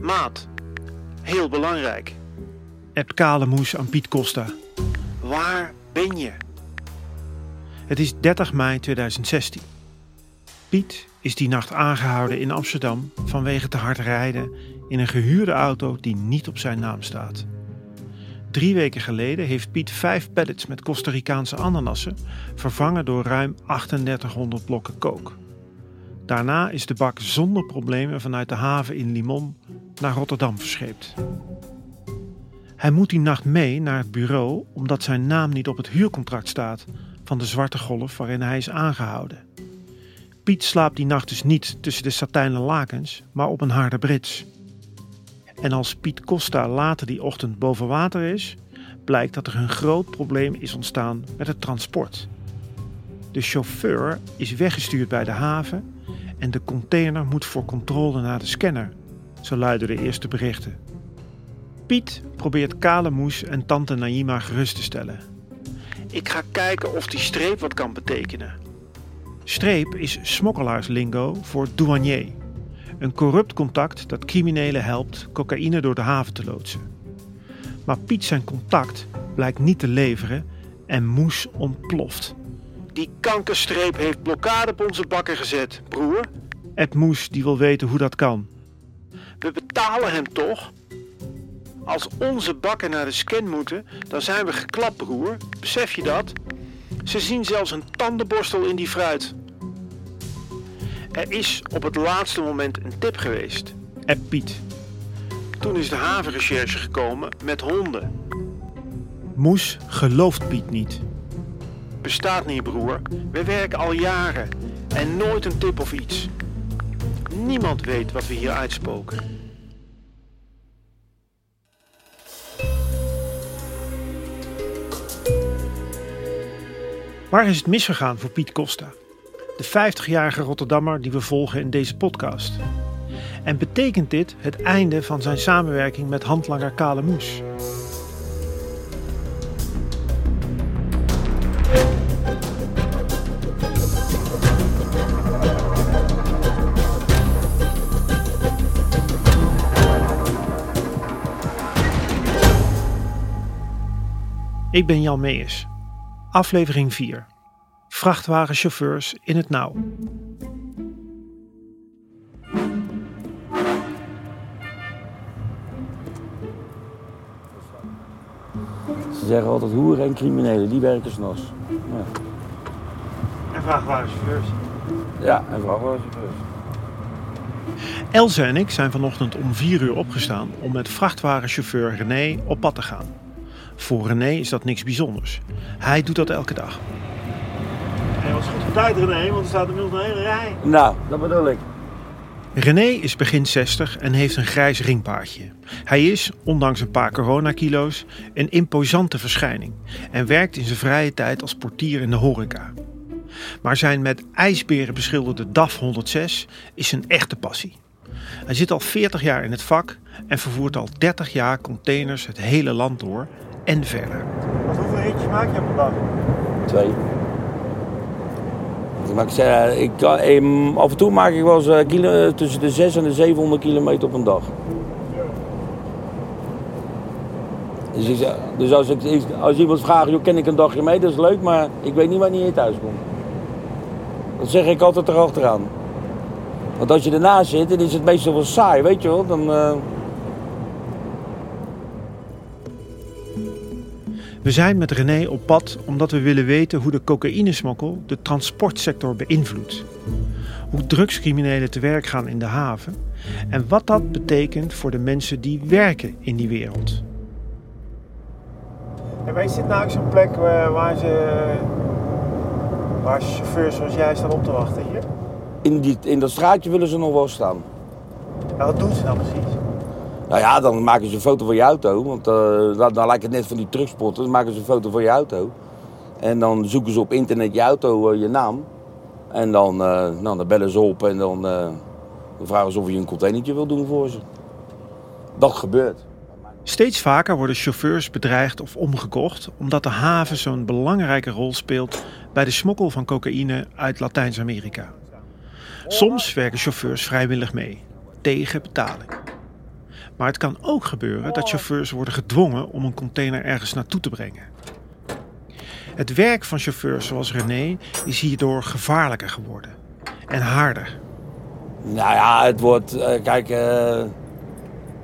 Maat, heel belangrijk. Appt Kale Moes aan Piet Costa. Waar ben je? Het is 30 mei 2016. Piet is die nacht aangehouden in Amsterdam vanwege te hard rijden in een gehuurde auto die niet op zijn naam staat. Drie weken geleden heeft Piet vijf pallets met Costa Ricaanse ananassen vervangen door ruim 3800 blokken kook. Daarna is de bak zonder problemen vanuit de haven in Limon naar Rotterdam verscheept. Hij moet die nacht mee naar het bureau omdat zijn naam niet op het huurcontract staat van de zwarte golf waarin hij is aangehouden. Piet slaapt die nacht dus niet tussen de satijnen lakens, maar op een harde brits. En als Piet Costa later die ochtend boven water is, blijkt dat er een groot probleem is ontstaan met het transport. De chauffeur is weggestuurd bij de haven en de container moet voor controle naar de scanner, zo luiden de eerste berichten. Piet probeert Kale Moes en tante Naima gerust te stellen. Ik ga kijken of die streep wat kan betekenen. Streep is smokkelaarslingo voor douanier. Een corrupt contact dat criminelen helpt cocaïne door de haven te loodsen. Maar Piet zijn contact blijkt niet te leveren en Moes ontploft. Die kankerstreep heeft blokkade op onze bakken gezet, broer. Ed Moes die wil weten hoe dat kan. We betalen hem toch? Als onze bakken naar de scan moeten, dan zijn we geklapt, broer. Besef je dat? Ze zien zelfs een tandenborstel in die fruit. Er is op het laatste moment een tip geweest. Ed Piet. Toen is de havenrecherche gekomen met honden. Moes gelooft Piet niet. Bestaat niet, broer. We werken al jaren en nooit een tip of iets. Niemand weet wat we hier uitspoken. Waar is het misgegaan voor Piet Costa? De 50-jarige Rotterdammer die we volgen in deze podcast. En betekent dit het einde van zijn samenwerking met handlanger Kale Moes? Ik ben Jan Meijers. Aflevering 4. Vrachtwagenchauffeurs in het nauw. Ze zeggen altijd hoeren en criminelen, die werken s'nachts. Ja. En vrachtwagenchauffeurs. ja, en vrachtwagenchauffeurs. Elze en ik zijn vanochtend om 4 uur opgestaan om met vrachtwagenchauffeur René op pad te gaan. Voor René is dat niks bijzonders. Hij doet dat elke dag. Hij was goed voor tijd René, want er staat inmiddels een hele rij. Nou, dat bedoel ik. René is begin 60 en heeft een grijs ringpaardje. Hij is, ondanks een paar coronakilo's, een imposante verschijning en werkt in zijn vrije tijd als portier in de horeca. Maar zijn met ijsberen beschilderde DAF 106 is zijn echte passie. Hij zit al 40 jaar in het vak en vervoert al 30 jaar containers het hele land door en verder. Want hoeveel ritjes maak je op een dag? Twee. Maar ik zeg, ik, kan- em, af en toe maak ik wel eens eh, kilo, tussen de 600 en de 700 kilometer op een dag. Dus, ik dus als, ik, als iemand vraagt, joh, ken ik een dagje mee, dat is leuk, maar ik weet niet wanneer je thuis komt. Dat zeg ik altijd erachteraan. Want als je ernaast zit, dan is het meestal wel saai, weet je wel. Dan, eh, We zijn met René op pad omdat we willen weten hoe de cocaïnesmokkel de transportsector beïnvloedt. Hoe drugscriminelen te werk gaan in de haven en wat dat betekent voor de mensen die werken in die wereld. En wij zitten nou ook zo'n plek waar, waar ze waar chauffeurs zoals jij staan op te wachten hier. in, die, in dat straatje willen ze nog wel staan. Nou, wat doen ze dan precies? Nou ja, dan maken ze een foto van je auto. Want eh, dan, dan lijkt het net van die truckspotten. Dan maken ze een foto van je auto. En dan zoeken ze op internet je auto, eh, je naam. En dan, eh, nou, dan bellen ze op en dan, dan vragen ze of je een containertje wil doen voor ze. Dat gebeurt. Steeds vaker worden chauffeurs bedreigd of omgekocht omdat de haven zo'n belangrijke rol speelt bij de smokkel van cocaïne uit Latijns-Amerika. Soms werken chauffeurs vrijwillig mee, tegen betaling. Maar het kan ook gebeuren dat chauffeurs worden gedwongen om een container ergens naartoe te brengen. Het werk van chauffeurs zoals René is hierdoor gevaarlijker geworden en harder. Nou ja, het wordt, eh, kijk, eh,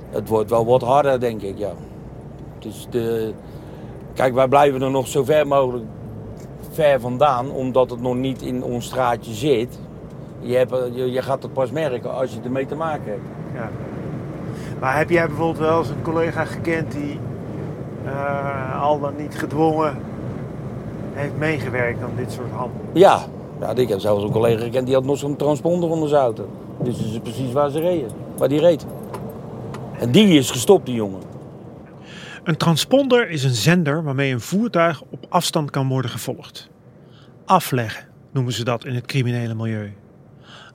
het wordt wel wat harder, denk ik, ja. Dus de, kijk, wij blijven er nog zo ver mogelijk ver vandaan, omdat het nog niet in ons straatje zit. Je, hebt, eh, je, je gaat het pas merken als je ermee te maken hebt. Ja. Maar heb jij bijvoorbeeld wel eens een collega gekend die eh, al dan niet gedwongen heeft meegewerkt aan dit soort handel? Ja, ja ik heb zelfs een collega gekend die had nog zo'n transponder onder zijn auto. Dus dat is precies waar ze reden, waar die reed. En die is gestopt, die jongen. Een transponder is een zender waarmee een voertuig op afstand kan worden gevolgd. Afleggen noemen ze dat in het criminele milieu.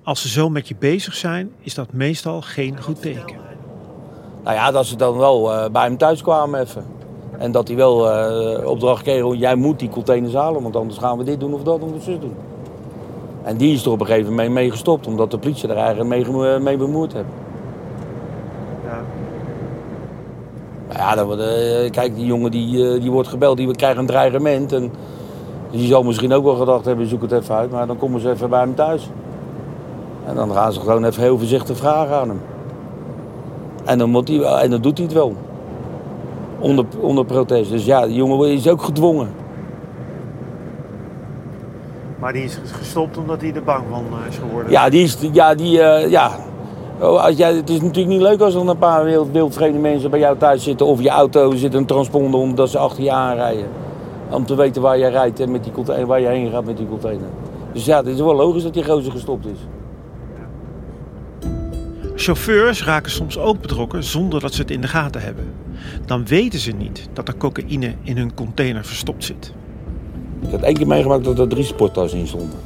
Als ze zo met je bezig zijn, is dat meestal geen goed teken. Nou ja, dat ze dan wel eh, bij hem thuis kwamen even. En dat hij wel eh, opdracht kreeg, jij moet die containers halen, want anders gaan we dit doen of dat of zus doen. En die is er op een gegeven moment mee gestopt, omdat de politie er eigenlijk mee, bemoeid heeft. Ja. Nou ja, dan, eh, kijk, die jongen die, die wordt gebeld, die krijgt een dreigement. En die zal misschien ook wel gedacht hebben, zoek het even uit. Maar dan komen ze even bij hem thuis. En dan gaan ze gewoon even heel voorzichtig vragen aan hem. En dan, moet hij, wel- en dan doet hij het wel. Onder, onder protest. Dus ja, die jongen is ook gedwongen. Maar die is gestopt omdat hij er bang van eh, is geworden. Ja, die is, ja, die, eh, ja. Oh, Als jij, het is natuurlijk niet leuk als er een paar wild, wildvreemde mensen bij jou thuis zitten. Of je auto zit een transponder omdat ze achter je aanrijden. Om te weten waar jij rijdt en met die container, waar je heen gaat met die container. Dus ja, het is wel logisch dat die gozer gestopt is. Chauffeurs raken soms ook betrokken zonder dat ze het in de gaten hebben. Dan weten ze niet dat er cocaïne in hun container verstopt zit. Ik had één keer meegemaakt dat er drie sporttassen in stonden.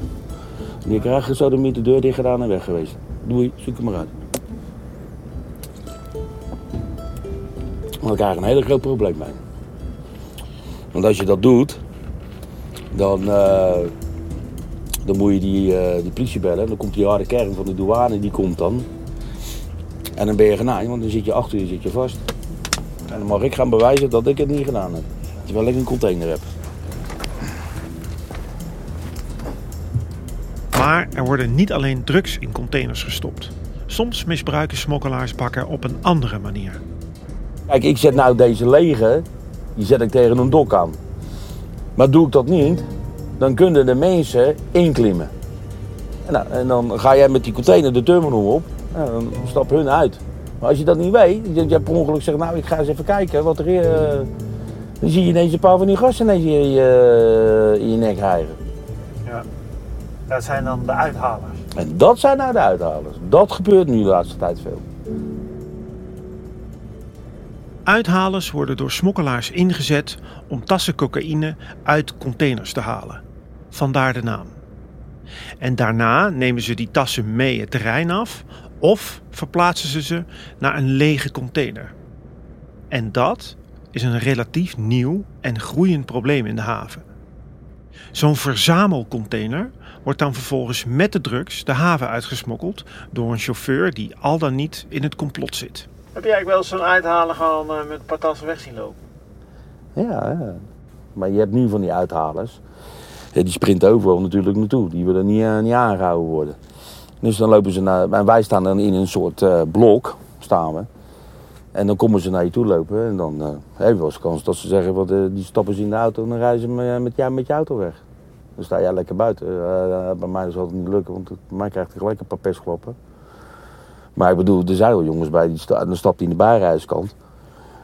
En die krijgen zo de deur dicht gedaan en weg geweest. Doei, zoek hem maar uit. Maar daar krijg een hele groot probleem mee. Want als je dat doet, dan, eh, dan moet je die, eh, die politie bellen. Dan komt die harde kern van de douane, die komt dan. En dan ben je genaaid, want dan zit je achter je zit je vast. En dan mag ik gaan bewijzen dat ik het niet gedaan heb. Terwijl ik een container heb. Maar er worden niet alleen drugs in containers gestopt. Soms misbruiken smokkelaars bakken op een andere manier. Kijk, ik zet nou deze lege, die zet ik tegen een dok aan. Maar doe ik dat niet, dan kunnen de mensen inklimmen. En, nou, en dan ga jij met die container de terminal op, dan stappen hun uit. Maar als je dat niet weet, dat je per ongeluk zegt, nou ik ga eens even kijken wat er eh, dan zie je ineens een paar van die gasten ineens in je, in je nek rijden. Ja. Dat zijn dan de uithalers. En dat zijn nou de uithalers. Dat gebeurt nu de laatste tijd veel. Uithalers worden door smokkelaars ingezet om tassen cocaïne uit containers te halen. Vandaar de naam. En daarna nemen ze die tassen mee het terrein af of verplaatsen ze ze naar een lege container. En dat is een relatief nieuw en groeiend probleem in de haven. Zo'n verzamelcontainer wordt dan vervolgens met de drugs de haven uitgesmokkeld door een chauffeur die al dan niet in het complot zit. Heb jij wel eens zo'n uithaler gewoon eh, met een paar tassen weg zien lopen? Ja, ja. Maar je hebt nu van die uithalers. Ja, die sprinten overal natuurlijk naartoe. Die willen niet, eh, niet aangehouden worden. Dus dan lopen ze naar... En wij staan dan in een soort eh, blok, staan we. En dan komen ze naar je toe lopen. En dan eh heb je wel eens kans dat ze zeggen... Wat, eh, die stappen ze in de auto en dan rijden ze met, jou, met je auto weg. Dan sta jij lekker buiten. Bij mij zal het niet lukken, want mij krijgt hij gelijk een paar pestkloppen. Maar ik bedoel, er zijn wel jongens bij, die sta, dan stapt hij in de bijrijderskant.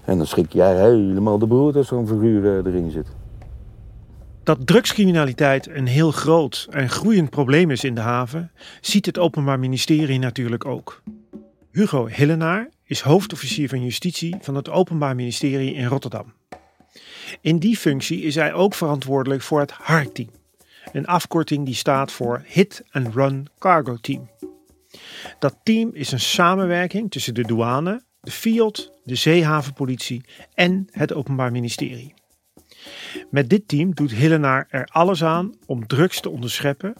En dan schrik jij helemaal de broer als zo'n figuur erin zit. Dat drugscriminaliteit een heel groot en groeiend probleem is in de haven, ziet het Openbaar Ministerie natuurlijk ook. Hugo Hillenaar is hoofdofficier van justitie van het Openbaar Ministerie in Rotterdam. In die functie is hij ook verantwoordelijk voor het HARC-team, een afkorting die staat voor Hit and Run Cargo Team. Dat team is een samenwerking tussen de douane, de FIOD, de zeehavenpolitie en het Openbaar Ministerie. Met dit team doet Hillenaar er alles aan om drugs te onderscheppen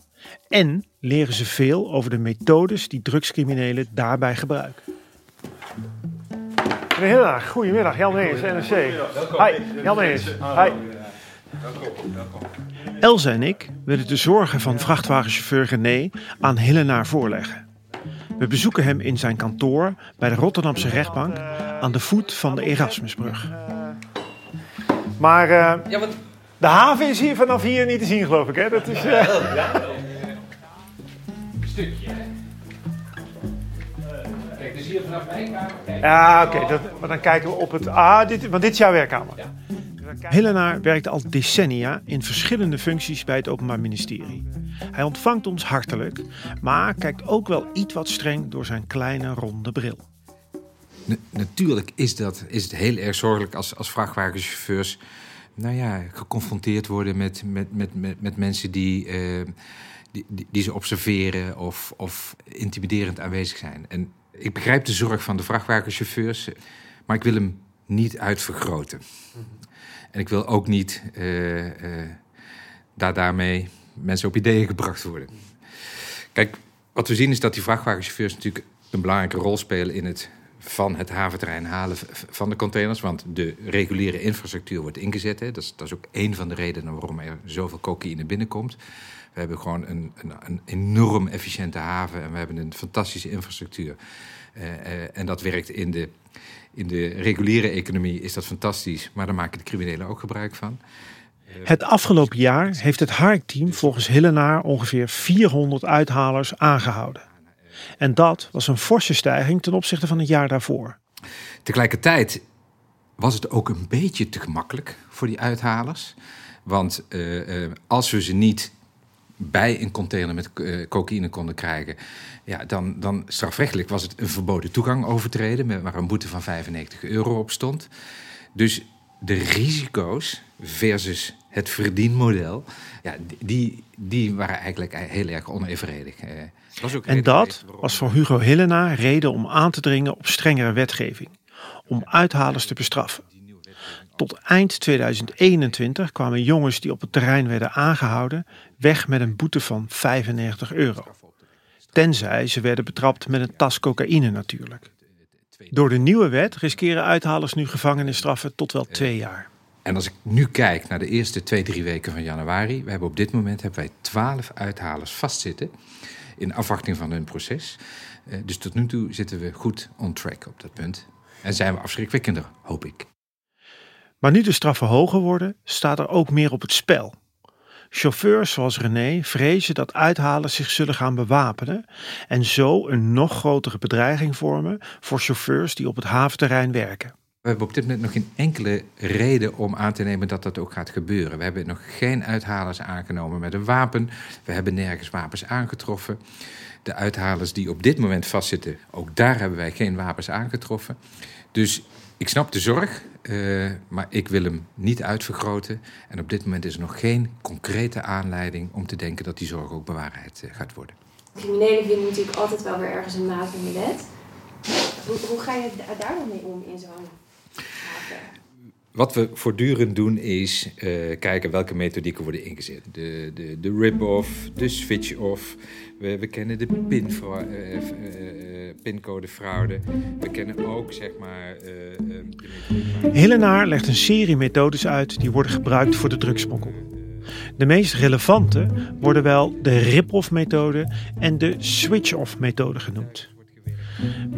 en leren ze veel over de methodes die drugscriminelen daarbij gebruiken. Meneer Hillenaar, goedemiddag. Jan Mees, NRC. Hi, Jan Mees. Hi. Elze en ik willen de zorgen van vrachtwagenchauffeur René aan Hillenaar voorleggen. We bezoeken hem in zijn kantoor bij de Rotterdamse rechtbank aan de voet van de Erasmusbrug. Maar eh, de haven is hier vanaf hier niet te zien, geloof ik. Hè? Dat is, eh, Kijk, dus hier vanaf mijn kamer. Kijk. Ja, oké. maar dan kijken we op het... Ah, dit, want dit is jouw werkkamer. Hillenaar werkt al decennia in verschillende functies bij het Openbaar Ministerie. Hij ontvangt ons hartelijk, maar kijkt ook wel iets wat streng door zijn kleine ronde bril. Na- natuurlijk is, dat, is het heel erg zorgelijk als, als vrachtwagenchauffeurs nou ja, geconfronteerd worden met, met, met, met, met mensen die, eh, die, die, die ze observeren of, of intimiderend aanwezig zijn. En ik begrijp de zorg van de vrachtwagenchauffeurs, maar ik wil hem niet uitvergroten. En ik wil ook niet eh, eh, daar daarmee mensen op ideeën gebracht worden. Kijk, wat we zien is dat die vrachtwagenchauffeurs natuurlijk een belangrijke rol spelen in het van het haventerrein halen van de containers. Want de reguliere infrastructuur wordt ingezet. Hè. Dat, is, dat is ook een van de redenen waarom er zoveel cocaïne binnenkomt. We hebben gewoon een, een, een enorm efficiënte haven en we hebben een fantastische infrastructuur. Eh, eh, en dat werkt in de, in de reguliere economie, is dat fantastisch. Maar daar maken de criminelen ook gebruik van. Het afgelopen jaar heeft het HARK-team volgens Hillenaar ongeveer 400 uithalers aangehouden. En dat was een forse stijging ten opzichte van het jaar daarvoor. Tegelijkertijd was het ook een beetje te gemakkelijk voor die uithalers. Want eh, eh, als we ze niet bij een container met eh, cocaïne konden krijgen, ja, dan, dan strafrechtelijk was het een verboden toegang overtreden, met- waar een boete van 95 euro op stond. Dus de risico's versus het verdienmodel, ja, die, die waren eigenlijk heel erg onevenredig. Dat was ook En dat was voor Hugo Hillenaar reden om aan te dringen op strengere wetgeving. Om uithalers te bestraffen. Tot eind 2021 kwamen jongens die op het terrein werden aangehouden weg met een boete van 95 euro. Tenzij ze werden betrapt met een tas cocaïne natuurlijk. Door de nieuwe wet riskeren uithalers nu gevangenisstraffen tot wel twee jaar. En als ik nu kijk naar de eerste twee, drie weken van januari, we hebben op dit moment hebben wij twaalf uithalers vastzitten in afwachting van hun proces. Eh, dus tot nu toe zitten we goed on track op dat punt. En zijn we afschrikwekkender, hoop ik. Maar nu de straffen hoger worden, staat er ook meer op het spel. Chauffeurs zoals René vrezen dat uithalers zich zullen gaan bewapenen en zo een nog grotere bedreiging vormen voor chauffeurs die op het haventerrein werken. We hebben op dit moment nog geen enkele reden om aan te nemen dat dat ook gaat gebeuren. We hebben nog geen uithalers aangenomen met een wapen. We hebben nergens wapens aangetroffen. De uithalers die op dit moment vastzitten, ook daar hebben wij geen wapens aangetroffen. Dus ik snap de zorg, eh, maar ik wil hem niet uitvergroten. En op dit moment is er nog geen concrete aanleiding om te denken dat die zorg ook bewaarheid eh, gaat worden. Criminelen vinden natuurlijk altijd wel weer ergens een maat in de wet. Hoe, hoe ga je da- daar dan mee om in zo'n? Wat we voortdurend doen is eh, kijken welke methodieken worden ingezet. De, de, de rip-off, de switch-off. We, we kennen de pinfra- eh, eh, pincodefraude. We kennen ook zeg maar eh, eh, waar- Hillenaar legt een serie methodes uit die worden gebruikt voor de drugsmokkel. De meest relevante worden wel de rip-off-methode en de switch-off-methode genoemd.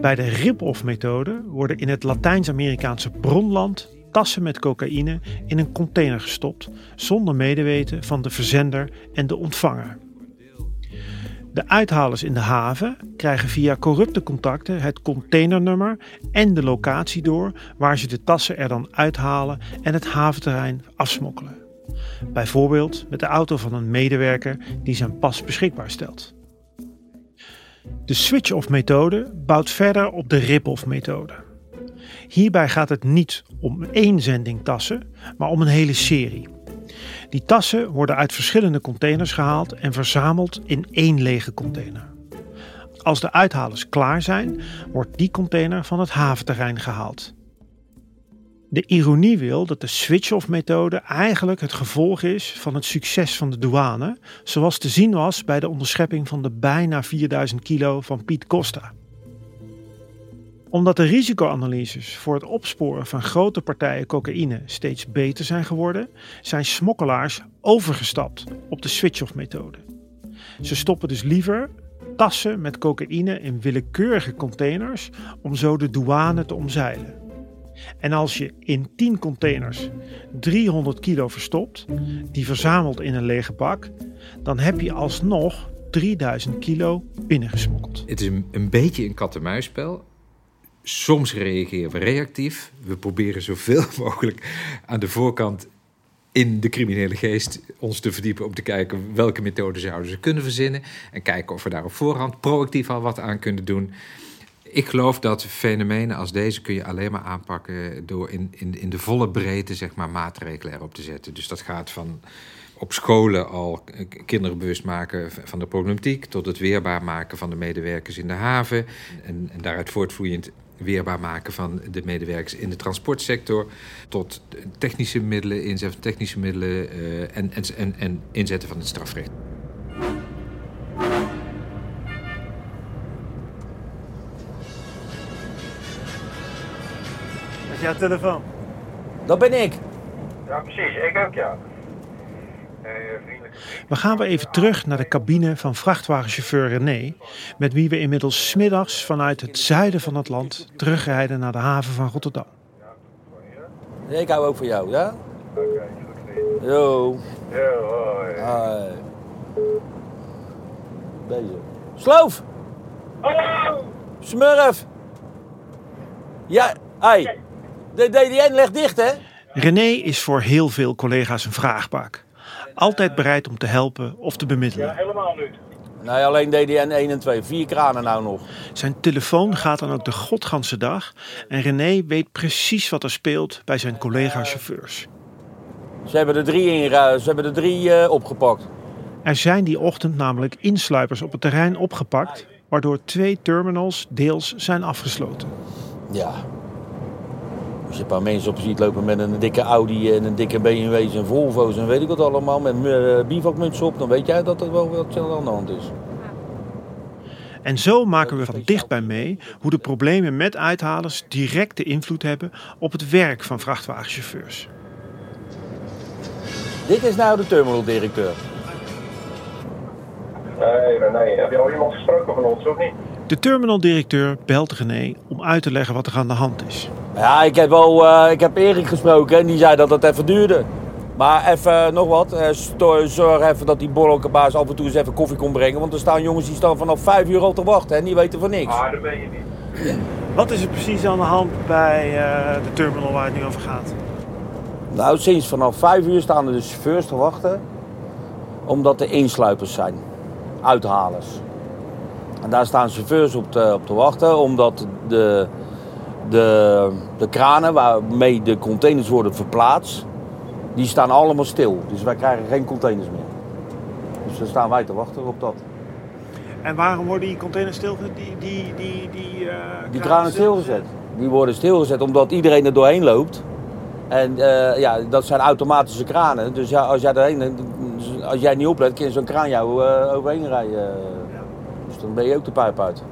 Bij de rip-off-methode worden in het Latijns-Amerikaanse bronland tassen met cocaïne in een container gestopt zonder medeweten van de verzender en de ontvanger. De uithalers in de haven krijgen via corrupte contacten het containernummer en de locatie door waar ze de tassen er dan uithalen en het haventerrein afsmokkelen. Bijvoorbeeld met de auto van een medewerker die zijn pas beschikbaar stelt. De switch-off methode bouwt verder op de rip-off methode. Hierbij gaat het niet om één zending tassen, maar om een hele serie. Die tassen worden uit verschillende containers gehaald en verzameld in één lege container. Als de uithalers klaar zijn, wordt die container van het haventerrein gehaald. De ironie wil dat de switch-off methode eigenlijk het gevolg is van het succes van de douane, zoals te zien was bij de onderschepping van de bijna 4000 kilo van Piet Costa. Omdat de risicoanalyses voor het opsporen van grote partijen cocaïne steeds beter zijn geworden, zijn smokkelaars overgestapt op de switch-off methode. Ze stoppen dus liever tassen met cocaïne in willekeurige containers om zo de douane te omzeilen. En als je in 10 containers 300 kilo verstopt, die verzamelt in een lege bak, dan heb je alsnog 3000 kilo binnengesmokkeld. Het is een, beetje een kat-en-muisspel. Soms reageren we reactief. We proberen zoveel mogelijk aan de voorkant in de criminele geest ons te verdiepen om te kijken welke methode zouden ze kunnen verzinnen en kijken of we daar op voorhand proactief al wat aan kunnen doen. Ik geloof dat fenomenen als deze kun je alleen maar aanpakken door in, in, in de volle breedte zeg maar, maatregelen erop te zetten. Dus dat gaat van op scholen al kinderen bewust maken van de problematiek, tot het weerbaar maken van de medewerkers in de haven. En, en daaruit voortvloeiend weerbaar maken van de medewerkers in de transportsector. Tot technische middelen, inzet van technische middelen en, en, en, en inzetten van het strafrecht. Jouw telefoon. Dat ben ik. Ja, precies. Ik ook, ja. Eh. We gaan weer even terug naar de cabine van vrachtwagenchauffeur René, met wie we inmiddels 's middags vanuit het zuiden van het land terugrijden naar de haven van Rotterdam. Ik hou ook van jou, ja? Oké, goed. Yo. Ja, hoi. Deze. Sloof! Hallo! Smurf! Ja, hey. De DDN legt dicht, hè? René is voor heel veel collega's een vraagbak. Altijd bereid om te helpen of te bemiddelen. Helemaal niet. Nee, alleen DDN 1 en 2. Vier kranen nou nog. Zijn telefoon gaat dan ook de godganse dag en René weet precies wat er speelt bij zijn collega-chauffeurs. Ze hebben er drie, in, ze hebben er drie eh, opgepakt. Er zijn die ochtend namelijk insluipers op het terrein opgepakt, waardoor twee terminals deels zijn afgesloten. Ja. Als je een paar mensen op ziet lopen met een dikke Audi en een dikke BMW's en Volvo's en weet ik wat allemaal, met uh, bivakmuts op, dan weet jij dat er wel wat aan de hand is. En zo maken we van dichtbij mee hoe de problemen met uithalers directe invloed hebben op het werk van vrachtwagenchauffeurs. Dit is nou de terminaldirecteur. Nee, nee, nee. Heb je al iemand gesproken van ons, of niet? De terminaldirecteur belt René om uit te leggen wat er aan de hand is. Ja, ik heb wel, eh, ik heb Erik gesproken en die zei dat het even duurde. Maar even eh, nog wat, eh, zorg even dat die borrelkabaas af en toe eens even koffie kon brengen. Want er staan jongens die staan vanaf vijf uur al te wachten en die weten van niks. Ah, dat weet je niet. Wat is er precies aan de hand bij eh, de terminal waar het nu over gaat? Nou, sinds vanaf vijf uur staan er de chauffeurs te wachten. Omdat er insluipers zijn. Uithalers. En daar staan chauffeurs op te, op te wachten. Omdat de, de, de kranen waarmee de containers worden verplaatst. Die staan allemaal stil. Dus wij krijgen geen containers meer. Dus daar staan wij te wachten op dat. En waarom worden die containers stil? Die, die, die, die, eh, Die kranen stilgezet. Die worden stilgezet omdat iedereen er doorheen loopt. En eh, ja, dat zijn automatische kranen. Dus ja, als jij, erheen, als jij niet oplet, kan je zo'n kraan jou eh, overheen rijden. Dan ben je ook de pijp uit.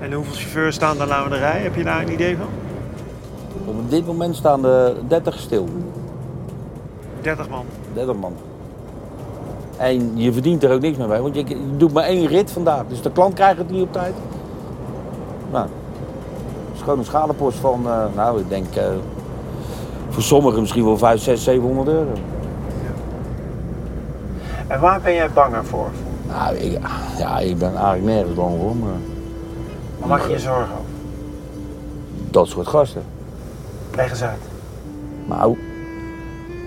En hoeveel chauffeurs staan daar nou in de rij? Heb je daar een idee van? Op dit moment staan er 30 stil. 30 man. 30 man. En je verdient er ook niks meer bij, want je, doet maar één rit vandaag. Dus de klant krijgt het niet op tijd. Nou, het is gewoon een schadepost van, eh, nou, ik denk eh, voor sommigen misschien wel 5, 6, 700 euro. En waar ben jij banger voor? Nou, ik, ja, ik ben eigenlijk nergens bang voor, maar Waar maak je je zorgen over? dat soort gasten. Leg eens uit. Nou,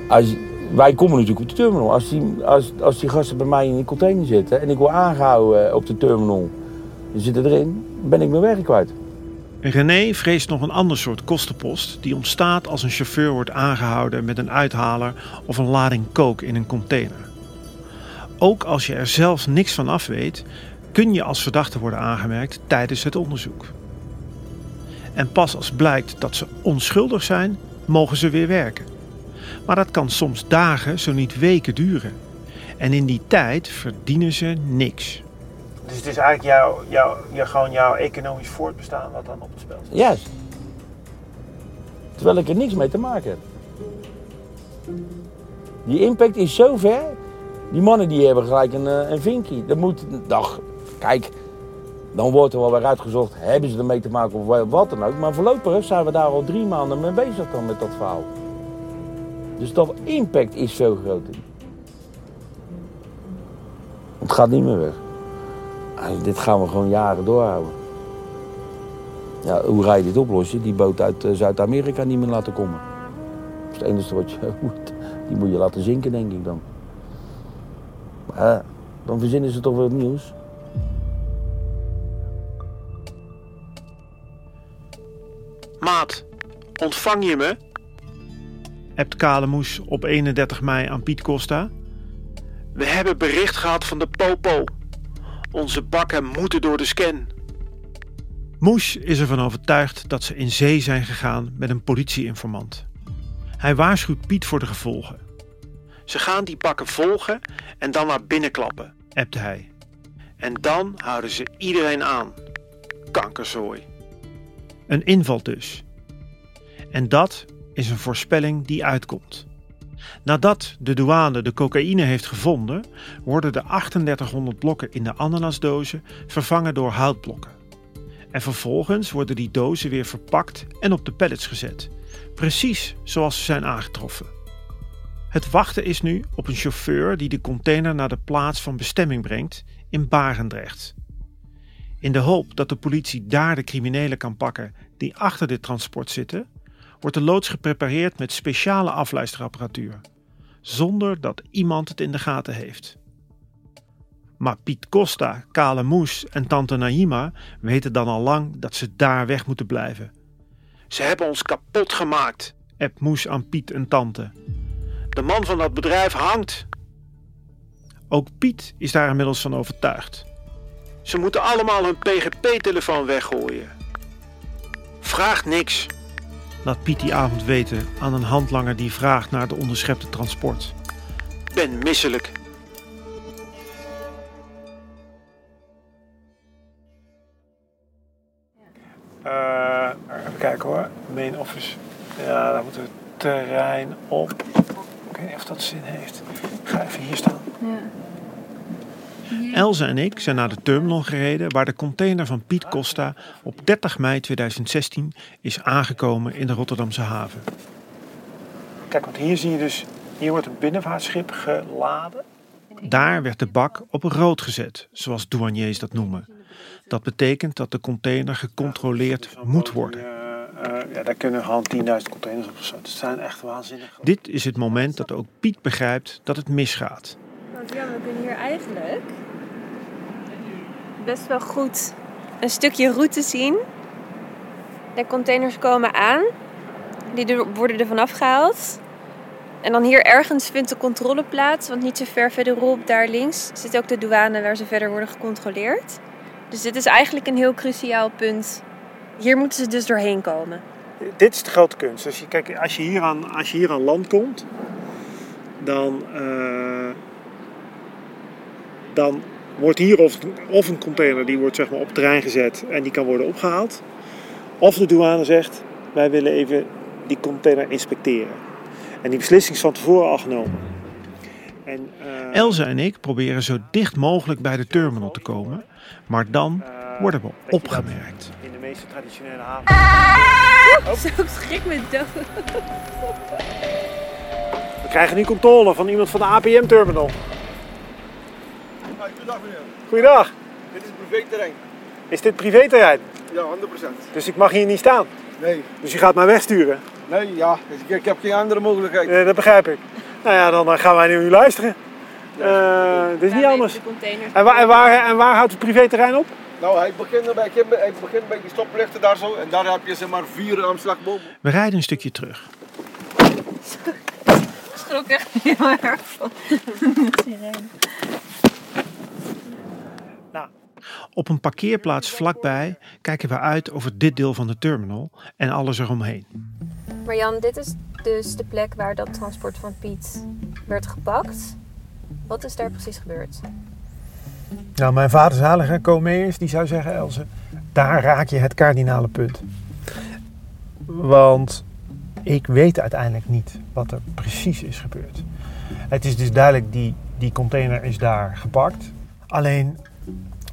als, wij komen natuurlijk op de terminal. Als die, als, als die gasten bij mij in die container zitten en ik word aangehouden op de terminal, die zitten erin, ben ik mijn werk kwijt. René vreest nog een ander soort kostenpost die ontstaat als een chauffeur wordt aangehouden met een uithaler of een lading coke in een container. Ook als je er zelf niks van af weet, kun je als verdachte worden aangemerkt tijdens het onderzoek. En pas als blijkt dat ze onschuldig zijn, mogen ze weer werken. Maar dat kan soms dagen, zo niet weken duren. En in die tijd verdienen ze niks. Dus het is eigenlijk jouw, jouw, jouw, gewoon jouw economisch voortbestaan wat dan op het spel staat. Juist. Terwijl ik er niks mee te maken heb. Die impact is zo ver. Die mannen die hebben gelijk een, eh, een vinkje. Dat moet, dag, kijk, dan wordt er wel weer uitgezocht, hebben ze ermee te maken of wa- wat dan ook. Maar voorlopig zijn we daar al drie maanden mee bezig dan met dat verhaal. Dus dat impact is veel groter. Het gaat niet meer weg. Dit gaan we gewoon jaren doorhouden. Ja, hoe ga je dit oplossen? Die boot uit eh, Zuid-Amerika niet meer laten komen. Dat is het enige wat je moet. Die moet je laten zinken, denk ik dan. Maar dan verzinnen ze toch weer wat nieuws. Maat, ontvang je me? Hebt Kalemoes op 31 mei aan Piet Costa. We hebben bericht gehad van de Popo. Onze bakken moeten door de scan. Moes is ervan overtuigd dat ze in zee zijn gegaan met een politieinformant. Hij waarschuwt Piet voor de gevolgen, Ze gaan die bakken volgen en dan naar binnen klappen. appt hij. En dan houden ze iedereen aan. Kankerzooi. Een inval dus. En dat is een voorspelling die uitkomt. Nadat de douane de cocaïne heeft gevonden, worden de 3800 blokken in de ananasdozen vervangen door houtblokken. En vervolgens worden die dozen weer verpakt en op de pallets gezet, precies zoals ze zijn aangetroffen. Het wachten is nu op een chauffeur die de container naar de plaats van bestemming brengt in Barendrecht. In de hoop dat de politie daar de criminelen kan pakken die achter dit transport zitten, wordt de loods geprepareerd met speciale afluisterapparatuur, zonder dat iemand het in de gaten heeft. Maar Piet Costa, Kale Moes en tante Naima weten dan al lang dat ze daar weg moeten blijven. Ze hebben ons kapot gemaakt. App Moes aan Piet en tante. De man van dat bedrijf hangt. Ook Piet is daar inmiddels van overtuigd. Ze moeten allemaal hun PGP-telefoon weggooien. Vraag niks. Laat Piet die avond weten aan een handlanger die vraagt naar de onderschepte transport. Ben misselijk. Eh, even kijken hoor. Main office. Ja, daar moeten we het terrein op. Ik weet niet of dat zin heeft. Ik ga even hier staan. Elze en ik zijn naar de terminal gereden waar de container van Piet Costa op 30 mei 2016 is aangekomen in de Rotterdamse haven. Kijk, want hier zie je dus, hier wordt een binnenvaartschip geladen. Daar werd de bak op rood gezet, zoals douaniers dat noemen. Dat betekent dat de container gecontroleerd moet worden. Ja, daar kunnen gewoon 10.000 containers op gezet. Het zijn echt waanzinnig. Dit is het moment dat ook Piet begrijpt dat het misgaat. Want ja, we kunnen hier eigenlijk best wel goed een stukje route zien. De containers komen aan. Die worden er vanaf gehaald. En dan hier ergens vindt de controle plaats. Want niet zo ver verderop, daar links, zit ook de douane waar ze verder worden gecontroleerd. Dus dit is eigenlijk een heel cruciaal punt. Hier moeten ze dus doorheen komen. Dit is de grote kunst. Dus je, kijk, als je hier aan, als je hier aan land komt, dan, eh, dan wordt hier of, of een container die wordt zeg maar, op het terrein gezet en die kan worden opgehaald. Of de douane zegt, wij willen even die container inspecteren. En die beslissing is van tevoren al genomen. En, uh, Elze en ik proberen zo dicht mogelijk bij de terminal te komen. Maar dan worden we opgemerkt. Meeste traditionele haven. Oh. Zo schrik me dood. We krijgen nu controle van iemand van de APM-terminal. Goedendag meneer. Goeiedag. Dit is privéterrein. Is dit privéterrein? Ja, 100%. Dus ik mag hier niet staan? Nee. Dus je gaat mij wegsturen? Nee, ja. Ik, ik heb geen andere mogelijkheid. Nee, dat begrijp ik. Nou ja, dan gaan wij nu luisteren. Uh, dit is niet anders. En waar, en, waar, en waar houdt het privéterrein op? Nou, hij begint bij, hij begint bij die stoplichten daar zo. En daar heb je zeg maar vier aanslagbomen. We rijden een stukje terug. Ik schrok echt heel erg van Nou, op een parkeerplaats vlakbij kijken we uit over dit deel van de terminal en alles eromheen. Marjan, dit is dus de plek waar dat transport van Piet werd gepakt. Wat is daar precies gebeurd? Nou, mijn vader zalige Komeers, die zou zeggen, Else, daar raak je het kardinale punt. Want ik weet uiteindelijk niet wat er precies is gebeurd. Het is dus duidelijk, die, die container is daar gepakt. Alleen,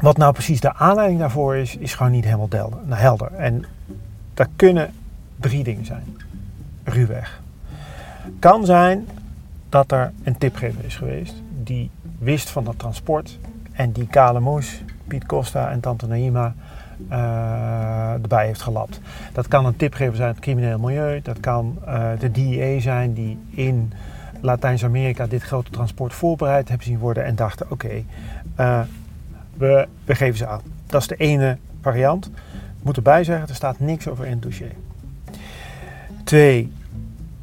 wat nou precies de aanleiding daarvoor is, is gewoon niet helemaal helder. Nou, helder. En dat kunnen drie dingen zijn. Ruwweg. Kan zijn dat er een tipgever is geweest die wist van dat transport en die Kale Moes, Piet Costa en Tante Naima uh, erbij heeft gelapt. Dat kan een tipgever zijn het crimineel milieu, dat kan uh, de DEA zijn die in Latijns-Amerika dit grote transport voorbereid hebben zien worden en dachten: oké, uh, we, we geven ze aan. Dat is de ene variant. Ik moet erbij zeggen, er staat niks over in het dossier. Twee,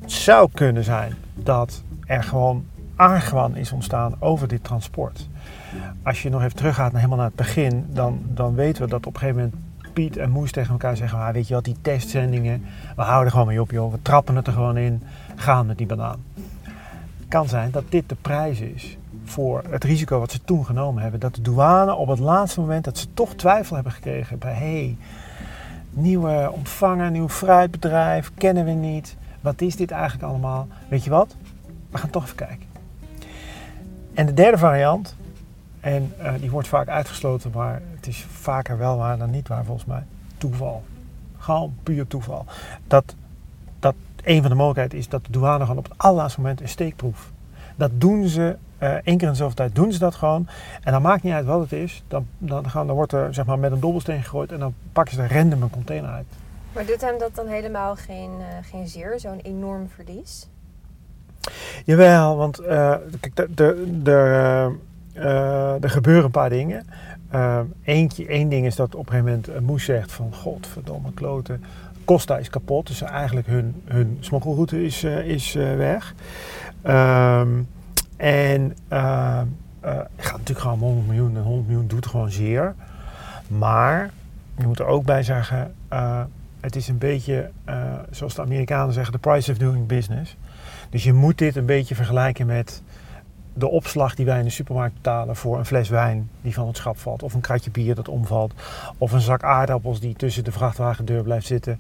het zou kunnen zijn dat er gewoon argwan is ontstaan over dit transport. Als je nog even teruggaat naar, helemaal naar het begin, dan, dan weten we dat op een gegeven moment Piet en Moes tegen elkaar zeggen: ah, Weet je wat, die testzendingen, we houden er gewoon mee op, joh. We trappen het er gewoon in, gaan met die banaan. Kan zijn dat dit de prijs is voor het risico wat ze toen genomen hebben. Dat de douane op het laatste moment dat ze toch twijfel hebben gekregen bij: hey, nieuwe ontvanger, nieuw fruitbedrijf, kennen we niet. Wat is dit eigenlijk allemaal? Weet je wat? We gaan toch even kijken. En de derde variant, en uh, die wordt vaak uitgesloten, maar het is vaker wel waar dan niet waar volgens mij. Toeval. Gewoon puur toeval. Dat, dat een van de mogelijkheden is dat de douane gewoon op het allerlaatste moment een steekproef. Dat doen ze, uh, één keer in zoveel tijd doen ze dat gewoon. En dan maakt niet uit wat het is. Dan, dan, gaan, dan wordt er zeg maar, met een dobbelsteen gegooid en dan pakken ze er random een container uit. Maar doet hem dat dan helemaal geen, uh, geen zeer, zo'n enorm verlies? Jawel, want uh, kijk, er gebeuren een paar dingen. Uh, eentje, één ding is dat op een gegeven moment Moes zegt van... Godverdomme kloten, Costa is kapot. Dus eigenlijk hun, hun smokkelroute is, is weg. Um, en gaat natuurlijk gewoon 100 miljoen. En 100 miljoen doet gewoon zeer. Maar je moet er ook bij zeggen... het is een beetje, zoals de Amerikanen zeggen... the price of doing business. Dus je moet dit een beetje vergelijken met de opslag die wij in de supermarkt betalen voor een fles wijn die van het schap valt. Of een kratje bier dat omvalt. Of een zak aardappels die tussen de vrachtwagendeur blijft zitten.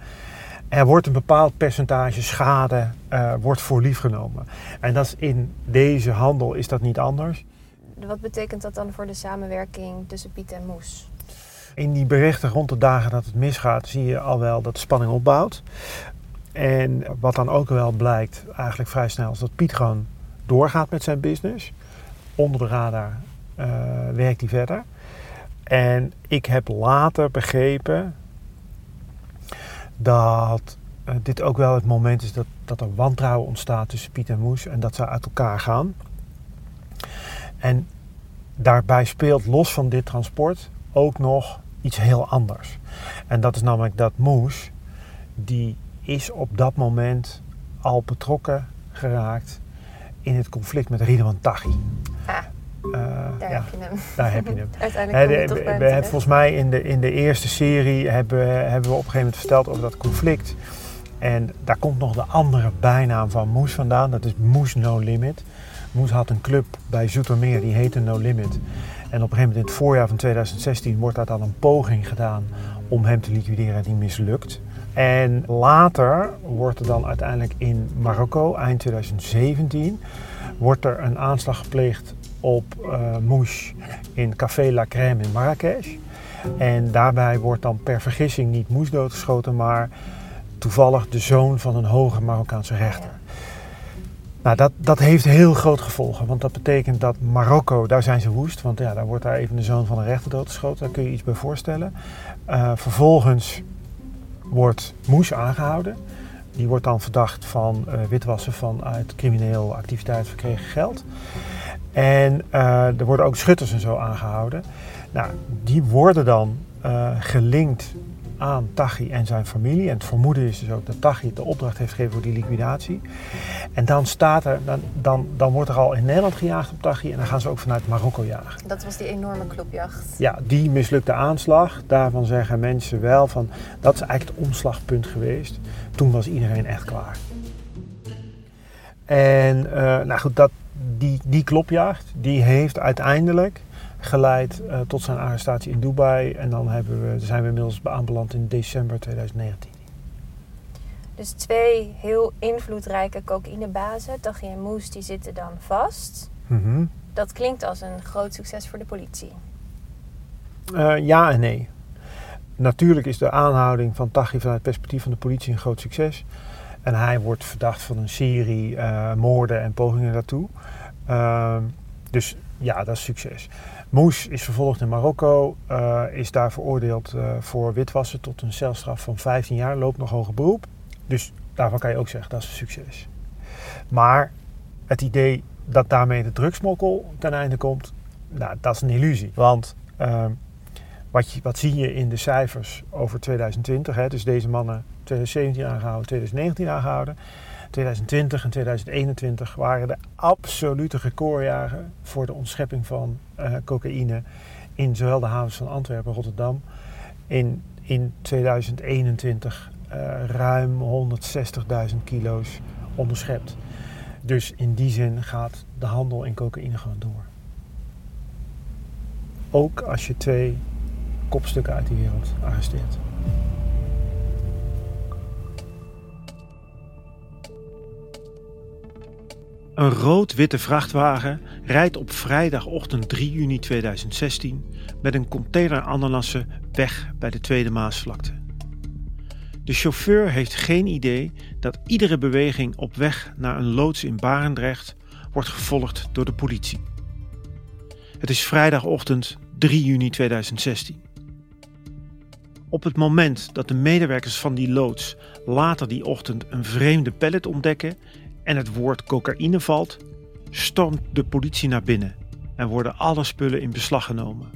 Er wordt een bepaald percentage schade uh, wordt voor lief genomen. En dat is in deze handel is dat niet anders. Wat betekent dat dan voor de samenwerking tussen Piet en Moes? In die berichten rond de dagen dat het misgaat zie je al wel dat de spanning opbouwt. En wat dan ook wel blijkt, eigenlijk vrij snel, is dat Piet gewoon doorgaat met zijn business. Onder de radar uh, werkt hij verder. En ik heb later begrepen dat uh, dit ook wel het moment is dat, dat er wantrouwen ontstaat tussen Piet en Moes en dat ze uit elkaar gaan. En daarbij speelt los van dit transport ook nog iets heel anders. En dat is namelijk dat Moes, die is op dat moment al betrokken geraakt in het conflict met Ridwan Taghi. Ah, uh, daar ja, heb je hem. Daar heb je hem. Uiteindelijk He, de, we, hebben volgens mij in de, in de eerste serie hebben, hebben we op een gegeven moment verteld over dat conflict. En daar komt nog de andere bijnaam van Moes vandaan. Dat is Moes No Limit. Moes had een club bij Zoetermeer, die heette No Limit. En op een gegeven moment in het voorjaar van 2016 wordt daar dan een poging gedaan om hem te liquideren die mislukt. En later wordt er dan uiteindelijk in Marokko, eind 2017, wordt er een aanslag gepleegd op uh, Mouche in Café La Crème in Marrakesh. En daarbij wordt dan per vergissing niet Mouche doodgeschoten, maar toevallig de zoon van een hoge Marokkaanse rechter. Nou, dat, dat heeft heel groot gevolgen, want dat betekent dat Marokko, daar zijn ze woest, want ja, daar wordt daar even de zoon van een rechter doodgeschoten, daar kun je iets bij voorstellen. Uh, vervolgens wordt Moes aangehouden. Die wordt dan verdacht van uh, witwassen van uit crimineel activiteit verkregen geld. En uh, er worden ook schutters en zo aangehouden. Nou, die worden dan uh, gelinkt aan Tachi en zijn familie. En het vermoeden is dus ook dat Tachi de opdracht heeft gegeven voor die liquidatie. En dan, staat er, dan, dan, dan wordt er al in Nederland gejaagd op Tachi en dan gaan ze ook vanuit Marokko jagen. Dat was die enorme klopjacht. Ja, die mislukte aanslag. Daarvan zeggen mensen wel van dat is eigenlijk het omslagpunt geweest. Toen was iedereen echt klaar. En uh, nou goed, dat, die, die klopjacht die heeft uiteindelijk geleid uh, tot zijn arrestatie in Dubai. En dan hebben we, zijn we inmiddels aanbeland in december 2019. Dus twee heel invloedrijke cocaïnebazen, Taghi en Moes, die zitten dan vast. Mm -hmm. Dat klinkt als een groot succes voor de politie. Uh, ja en nee. Natuurlijk is de aanhouding van Taghi vanuit het perspectief van de politie een groot succes. En hij wordt verdacht van een serie uh, moorden en pogingen daartoe. Uh, dus ja, dat is succes. Moes is vervolgd in Marokko, uh, is daar veroordeeld uh, voor witwassen tot een celstraf van 15 jaar, loopt nog hoger beroep. Dus daarvan kan je ook zeggen dat is een succes. Maar het idee dat daarmee de drugsmokkel ten einde komt, nou, dat is een illusie. Want uh, wat, wat zie je in de cijfers over 2020, hè, dus deze mannen 2017 aangehouden, 2019 aangehouden. 2020 en 2021 waren de absolute recordjaren voor de ontschepping van cocaïne in zowel de havens van Antwerpen en Rotterdam. In, in 2021 uh, ruim 160.000 kilo's onderschept. Dus in die zin gaat de handel in cocaïne gewoon door. Ook als je twee kopstukken uit die wereld arresteert. Een rood-witte vrachtwagen rijdt op vrijdagochtend 3 juni 2016 met een container ananassen weg bij de Tweede Maasvlakte. De chauffeur heeft geen idee dat iedere beweging op weg naar een loods in Barendrecht wordt gevolgd door de politie. Het is vrijdagochtend 3 juni 2016. Op het moment dat de medewerkers van die loods later die ochtend een vreemde pallet ontdekken en het woord cocaïne valt, stormt de politie naar binnen en worden alle spullen in beslag genomen.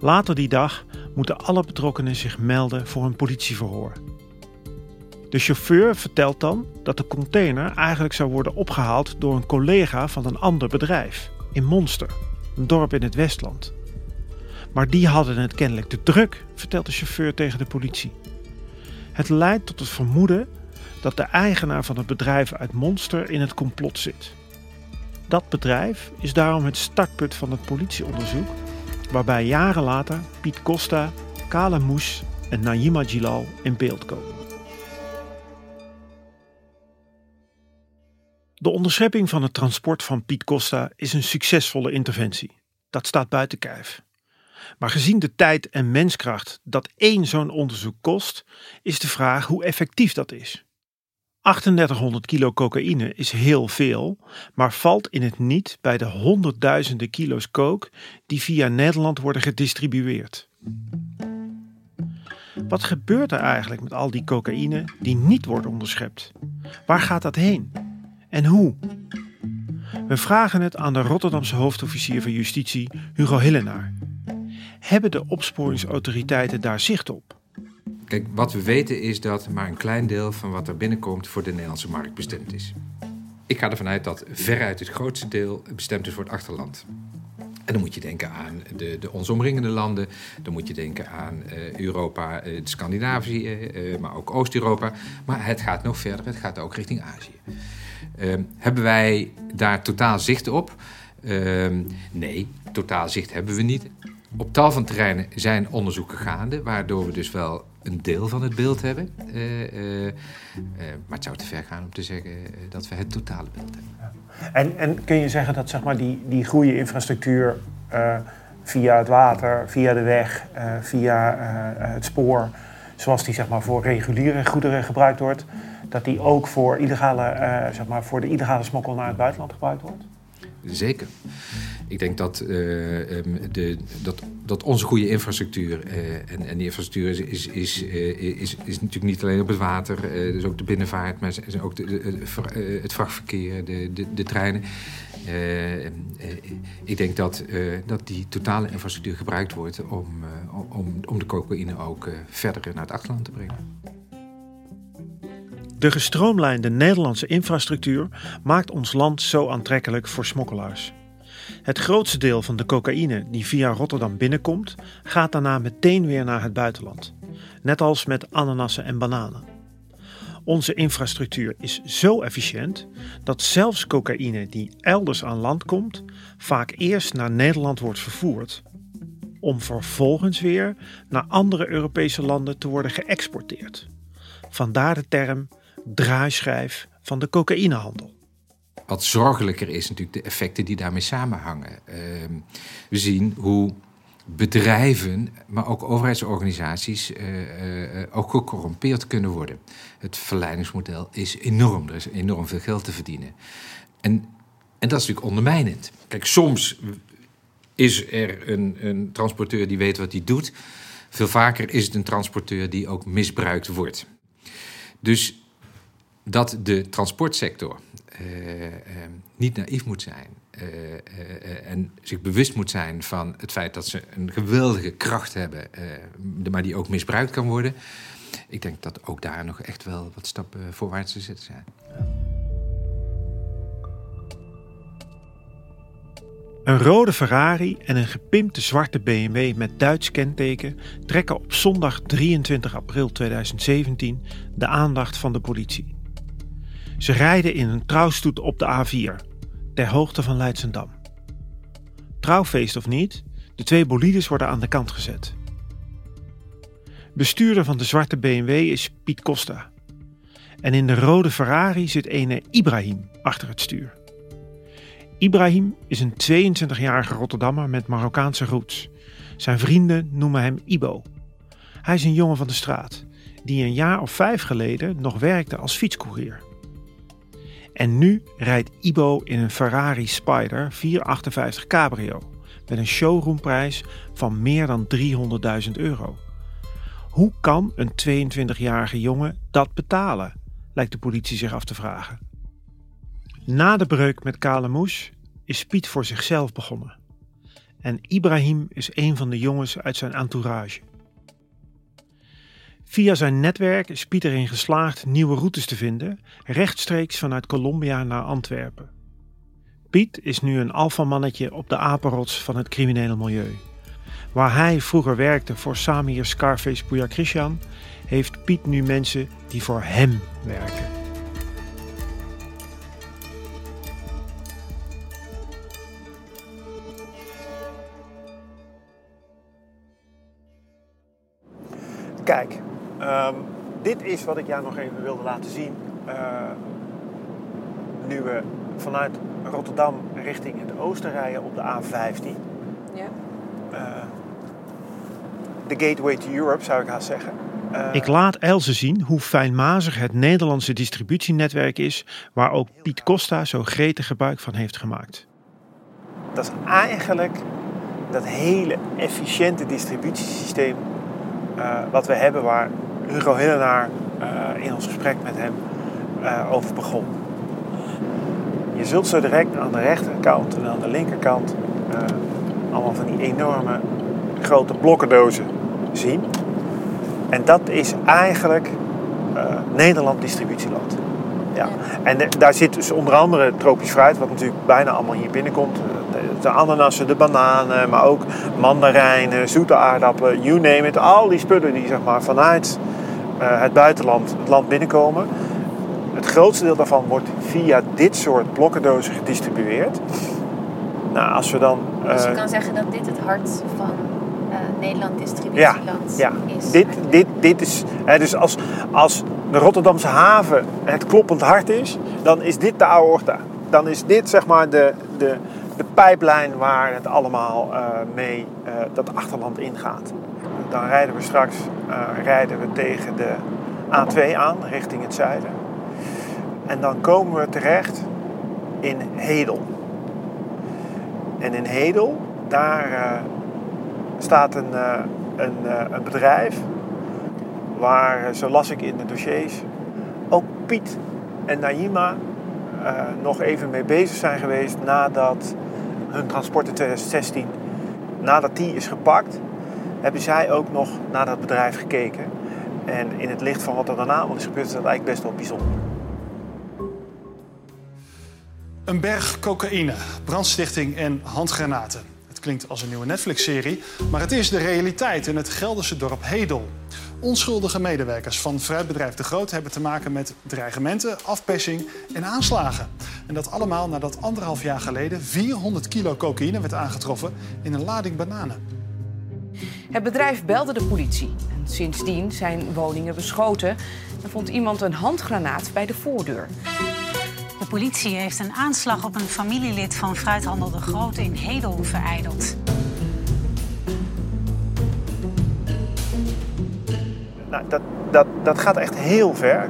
Later die dag moeten alle betrokkenen zich melden voor een politieverhoor. De chauffeur vertelt dan dat de container eigenlijk zou worden opgehaald door een collega van een ander bedrijf in Monster, een dorp in het Westland. Maar die hadden het kennelijk te druk, vertelt de chauffeur tegen de politie. Het leidt tot het vermoeden dat de eigenaar van het bedrijf uit Monster in het complot zit. Dat bedrijf is daarom het startpunt van het politieonderzoek, waarbij jaren later Piet Costa, Kale Moes en Naima Gilal in beeld komen. De onderschepping van het transport van Piet Costa is een succesvolle interventie. Dat staat buiten kijf. Maar gezien de tijd en menskracht dat één zo'n onderzoek kost, is de vraag hoe effectief dat is. 3800 kilo cocaïne is heel veel, maar valt in het niet bij de honderdduizenden kilo's coke die via Nederland worden gedistribueerd. Wat gebeurt er eigenlijk met al die cocaïne die niet wordt onderschept? Waar gaat dat heen? En hoe? We vragen het aan de Rotterdamse hoofdofficier van Justitie, Hugo Hillenaar. Hebben de opsporingsautoriteiten daar zicht op? Kijk, wat we weten is dat maar een klein deel van wat er binnenkomt voor de Nederlandse markt bestemd is. Ik ga ervan uit dat veruit het grootste deel bestemd is voor het achterland. En dan moet je denken aan de, de ons omringende landen. Dan moet je denken aan uh, Europa, uh, Scandinavië, uh, maar ook Oost-Europa. Maar het gaat nog verder, het gaat ook richting Azië. Ehm, hebben wij daar totaal zicht op? Ehm, nee, totaal zicht hebben we niet. Op tal van terreinen zijn onderzoeken gaande, waardoor we dus wel een deel van het beeld hebben. Eh, eh, eh, maar het zou te ver gaan om te zeggen dat we het totale beeld hebben. En, en kun je zeggen dat zeg maar, die, die goede infrastructuur via het water, via de weg, via het spoor, zoals die zeg maar, voor reguliere goederen gebruikt wordt, dat die ook voor, illegale, zeg maar, voor de illegale smokkel naar het buitenland gebruikt wordt? Zeker. Ik denk dat, eh, ehm, de, dat, dat onze goede infrastructuur, eh, en, en die infrastructuur is, is, is, eh, is, is natuurlijk niet alleen op het water, dus ook de binnenvaart, maar ook het vrachtverkeer, de, de, de treinen. Ik denk dat, dat die totale infrastructuur gebruikt wordt om, om, om de cocaïne ook verder naar het achterland te brengen. De gestroomlijnde Nederlandse infrastructuur maakt ons land zo aantrekkelijk voor smokkelaars. Het grootste deel van de cocaïne die via Rotterdam binnenkomt, gaat daarna meteen weer naar het buitenland. Net als met ananassen en bananen. Onze infrastructuur is zo efficiënt dat zelfs cocaïne die elders aan land komt, vaak eerst naar Nederland wordt vervoerd, om vervolgens weer naar andere Europese landen te worden geëxporteerd. Vandaar de term draaischijf van de cocaïnehandel. Wat zorgelijker is natuurlijk de effecten die daarmee samenhangen. Ehm, we zien hoe bedrijven, maar ook overheidsorganisaties, eh, eh, ook gecorrumpeerd kunnen worden. Het verleidingsmodel is enorm. Er is enorm veel geld te verdienen. En, en dat is natuurlijk ondermijnend. Kijk, soms is er een, een transporteur die weet wat hij doet. Veel vaker is het een transporteur die ook misbruikt wordt. Dus dat de transportsector eh, eh, niet naïef moet zijn eh, eh, en zich bewust moet zijn van het feit dat ze een geweldige kracht hebben, maar die ook misbruikt kan worden. Ik denk dat ook daar nog echt wel wat stappen voorwaarts te zetten zijn. Een rode Ferrari en een gepimpte zwarte BMW met Duits kenteken trekken op zondag 23 april 2017 de aandacht van de politie. Ze rijden in een trouwstoet op de A4, ter hoogte van Leidsendam. Trouwfeest of niet, de twee bolides worden aan de kant gezet. Bestuurder van de zwarte BMW is Piet Costa. En in de rode Ferrari zit ene Ibrahim achter het stuur. Ibrahim is een 22-jarige Rotterdammer met Marokkaanse roots. Zijn vrienden noemen hem Ibo. Hij is een jongen van de straat, die een jaar of vijf geleden nog werkte als fietscourier. En nu rijdt Ibo in een Ferrari Spider 458 Cabrio met een showroomprijs van meer dan 300.000 euro. Hoe kan een 22-jarige jongen dat betalen? Lijkt de politie zich af te vragen. Na de breuk met Kale Moes is Piet voor zichzelf begonnen. En Ibrahim is een van de jongens uit zijn entourage. Via zijn netwerk is Piet erin geslaagd nieuwe routes te vinden, rechtstreeks vanuit Colombia naar Antwerpen. Piet is nu een alfamannetje op de apenrots van het criminele milieu. Waar hij vroeger werkte voor Samir Scarface Christian, heeft Piet nu mensen die voor hem werken. Kijk, ehm, dit is wat ik jou nog even wilde laten zien. eh, nu we vanuit Rotterdam richting het oosten rijden op de A15. Ja. Eh, de gateway to Europe zou ik haast zeggen. ik laat Else zien hoe fijnmazig het Nederlandse distributienetwerk is, waar ook Piet Costa zo gretig gebruik van heeft gemaakt. Dat is eigenlijk dat hele efficiënte distributiesysteem eh, wat we hebben, waar Hugo Hillenaar eh, in ons gesprek met hem eh, over begon. Je zult zo direct aan de rechterkant en aan de linkerkant eh, allemaal van die enorme grote blokkendozen zien. En dat is eigenlijk Nederland distributieland. Ja. En daar zit dus onder andere tropisch fruit, wat natuurlijk bijna allemaal hier binnenkomt. De, ananassen, de bananen, maar ook mandarijnen, zoete aardappelen, you name it. Al die spullen die zeg maar, vanuit het buitenland het land binnenkomen. Het grootste deel daarvan wordt via dit soort blokkendozen gedistribueerd. Nou, als we dan... Dus je eh, kan zeggen dat dit het hart van eh, Nederland distributieland ja. is. Dit, dit, dit is, hè, dus als, als de Rotterdamse haven het kloppend hart is, dan is dit de aorta. Dan is dit zeg maar de, de, de pijplijn waar het allemaal eh, mee eh, dat achterland ingaat. Dan rijden we straks eh, rijden we tegen de A2 aan, richting het zuiden. En dan komen we terecht in Hedel. En in Hedel, daar eh, staat een, eh, een, een bedrijf waar, zo las ik in de dossiers, ook Piet en Naima nog even mee bezig zijn geweest nadat hun transport in 2016, nadat die is gepakt, hebben zij ook nog naar dat bedrijf gekeken. En in het licht van wat er daarna allemaal is gebeurd, is dat eigenlijk best wel bijzonder. Een berg cocaïne, brandstichting en handgranaten. Het klinkt als een nieuwe Netflix-serie, maar het is de realiteit in het Gelderse dorp Hedel. Onschuldige medewerkers van fruitbedrijf De Groot hebben te maken met dreigementen, afpersing en aanslagen. En dat allemaal nadat anderhalf jaar geleden 400 kilo cocaïne werd aangetroffen in een lading bananen. Het bedrijf belde de politie. En sindsdien zijn woningen beschoten en vond iemand een handgranaat bij de voordeur. De politie heeft een aanslag op een familielid van fruithandel De Groot in Hedel vereideld. Nou, dat, dat, dat gaat echt heel ver.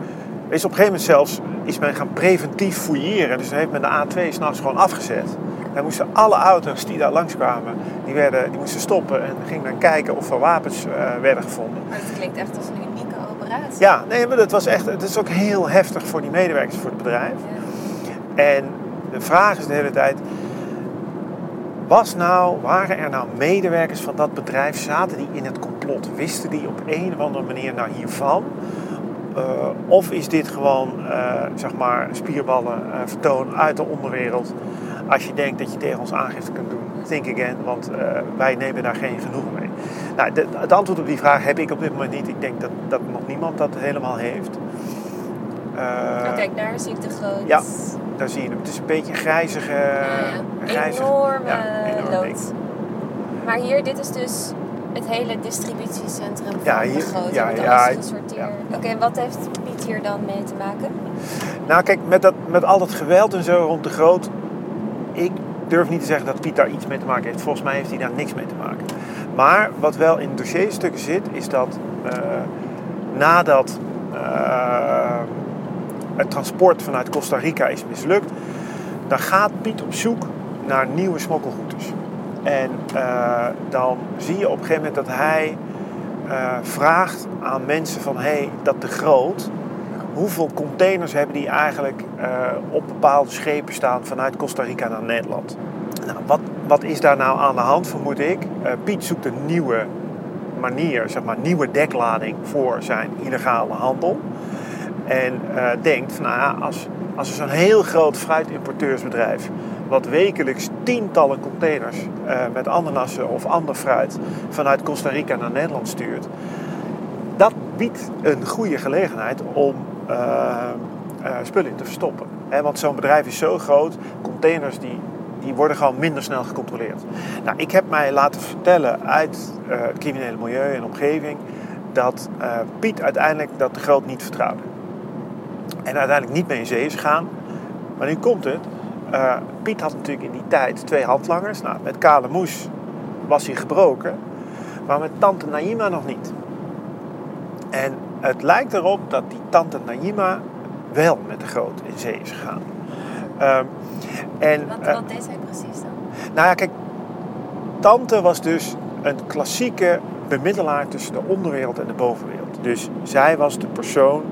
Is op een gegeven moment zelfs is men gaan preventief fouilleren. Dus dan heeft men de A2 s'nachts gewoon afgezet. Dan moesten alle auto's die daar langskwamen, die, werden, die moesten stoppen. En ging men kijken of er wapens eh, werden gevonden. Maar het klinkt echt als een unieke operatie. Ja, nee, maar dat was echt, het is ook heel heftig voor die medewerkers, voor het bedrijf. En de vraag is de hele tijd, was nou, waren er nou medewerkers van dat bedrijf, zaten die in het complot? Wisten die op een of andere manier nou hiervan? Uh, of is dit gewoon, uh, zeg maar, spierballen uh, vertoon uit de onderwereld? Als je denkt dat je tegen ons aangifte kunt doen, think again, want wij nemen daar geen genoegen mee. Nou, de, het antwoord op die vraag heb ik op dit moment niet. Ik denk dat, dat nog niemand dat helemaal heeft. oh, kijk, daar zie ik de groot. Ja, daar zie je hem. Het is een beetje een grijzige... Ja, grijzige enorme ja, enorm lood. Maar hier, dit is dus het hele distributiecentrum van Ja, de hier- groot. ja, ja, gesorteerd. Oké, en wat heeft Piet hier dan mee te maken? Nou, kijk, met, dat, met al dat geweld en zo rond de groot. Ik durf niet te zeggen dat Piet daar iets mee te maken heeft. Volgens mij heeft hij daar niks mee te maken. Maar wat wel in dossierstukken zit, is dat eh, nadat eh, het transport vanuit Costa Rica is mislukt, dan gaat Piet op zoek naar nieuwe smokkelroutes. En eh, dan zie je op een gegeven moment dat hij eh, vraagt aan mensen van hé, hey, dat de groot, hoeveel containers hebben die eigenlijk eh, op bepaalde schepen staan vanuit Costa Rica naar Nederland? Nou, wat, wat is daar nou aan de hand, vermoed ik? Piet zoekt een nieuwe manier, zeg maar, nieuwe deklading voor zijn illegale handel. En denkt van, nou ja, als, als er zo'n heel groot fruitimporteursbedrijf, wat wekelijks tientallen containers eh, met ananassen of ander fruit vanuit Costa Rica naar Nederland stuurt, dat biedt een goede gelegenheid om eh, eh, spullen in te verstoppen. Want zo'n bedrijf is zo groot, containers die, die worden gewoon minder snel gecontroleerd. Nou, ik heb mij laten vertellen uit het criminele milieu en omgeving dat Piet uiteindelijk dat de groot niet vertrouwde. En uiteindelijk niet mee in zee is gegaan. Maar nu komt het. Eh, Piet had natuurlijk in die tijd twee handlangers. Nou, met Kale Moes was hij gebroken. Maar met tante Naima nog niet. En het lijkt erop dat die tante Naima wel met de groot in zee is gegaan. Ehm, en, Wat, eh, wat deed hij precies dan? nou ja, kijk, tante was dus een klassieke bemiddelaar tussen de onderwereld en de bovenwereld. Dus zij was de persoon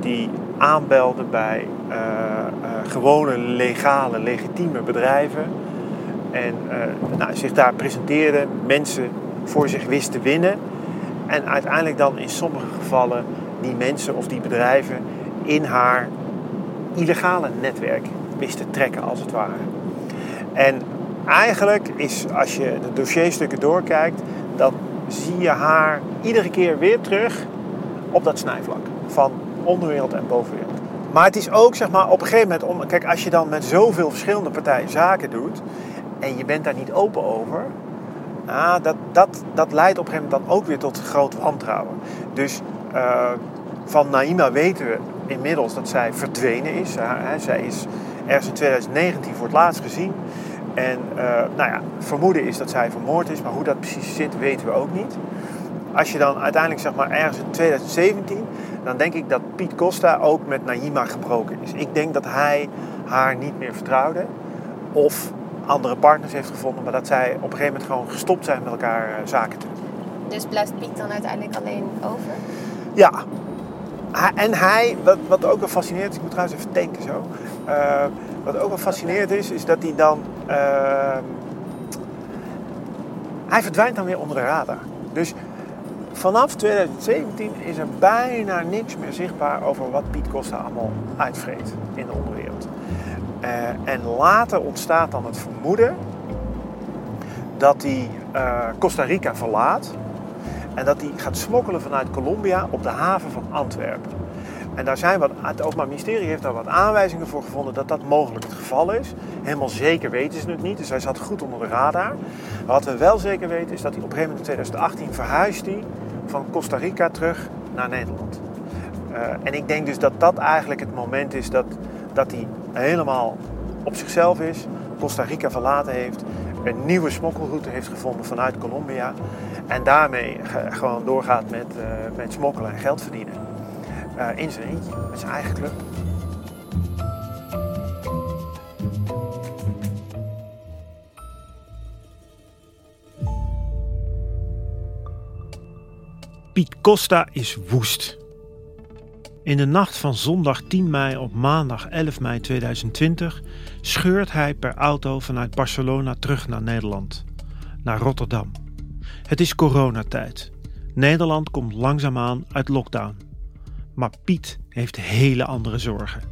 die aanbelde bij eh, eh, gewone, legale, legitieme bedrijven. En eh, nou, zich daar presenteerde, mensen voor zich wist te winnen. En uiteindelijk dan in sommige gevallen die mensen of die bedrijven in haar illegale netwerk wist te trekken, als het ware. En eigenlijk is, als je de dossierstukken doorkijkt, dan zie je haar iedere keer weer terug op dat snijvlak van onderwereld en bovenwereld. Maar het is ook, zeg maar, op een gegeven moment, om, kijk, als je dan met zoveel verschillende partijen zaken doet en je bent daar niet open over, Ah, dat, dat, dat leidt op een gegeven moment dan ook weer tot groot wantrouwen. Dus uh, van Naima weten we inmiddels dat zij verdwenen is. Uh, zij is ergens in 2019 voor het laatst gezien. En uh, nou ja, vermoeden is dat zij vermoord is, maar hoe dat precies zit weten we ook niet. Als je dan uiteindelijk zeg maar ergens in 2017, dan denk ik dat Piet Costa ook met Naima gebroken is. Ik denk dat hij haar niet meer vertrouwde of andere partners heeft gevonden, maar dat zij op een gegeven moment gewoon gestopt zijn met elkaar uh, zaken te doen. Dus blijft Piet dan uiteindelijk alleen over? Ja. En hij, wat, wat ook wel fascineert is, ik moet trouwens even denken zo. Uh, wat ook wel fascinerend is, is dat hij dan. Uh, hij verdwijnt dan weer onder de radar. Dus vanaf 2017 is er bijna niks meer zichtbaar over wat Piet Costa allemaal uitvreet in de onderwereld. Uh, en later ontstaat dan het vermoeden dat hij uh, Costa Rica verlaat en dat hij gaat smokkelen vanuit Colombia op de haven van Antwerpen. En daar zijn wat, het Openbaar Ministerie heeft daar wat aanwijzingen voor gevonden dat dat mogelijk het geval is. Helemaal zeker weten ze het niet, dus hij zat goed onder de radar. Wat we wel zeker weten is dat hij op een gegeven moment in 2018 verhuist van Costa Rica terug naar Nederland. Uh, en ik denk dus dat dat eigenlijk het moment is dat, dat hij helemaal op zichzelf is, Costa Rica verlaten heeft, een nieuwe smokkelroute heeft gevonden vanuit Colombia en daarmee gewoon doorgaat met, uh, met smokkelen en geld verdienen. Uh, in zijn eentje, met zijn eigen club. Costa is woest. In de nacht van zondag 10 mei op maandag 11 mei 2020 scheurt hij per auto vanuit Barcelona terug naar Nederland, naar Rotterdam. Het is coronatijd. Nederland komt langzaamaan uit lockdown. Maar Piet heeft hele andere zorgen.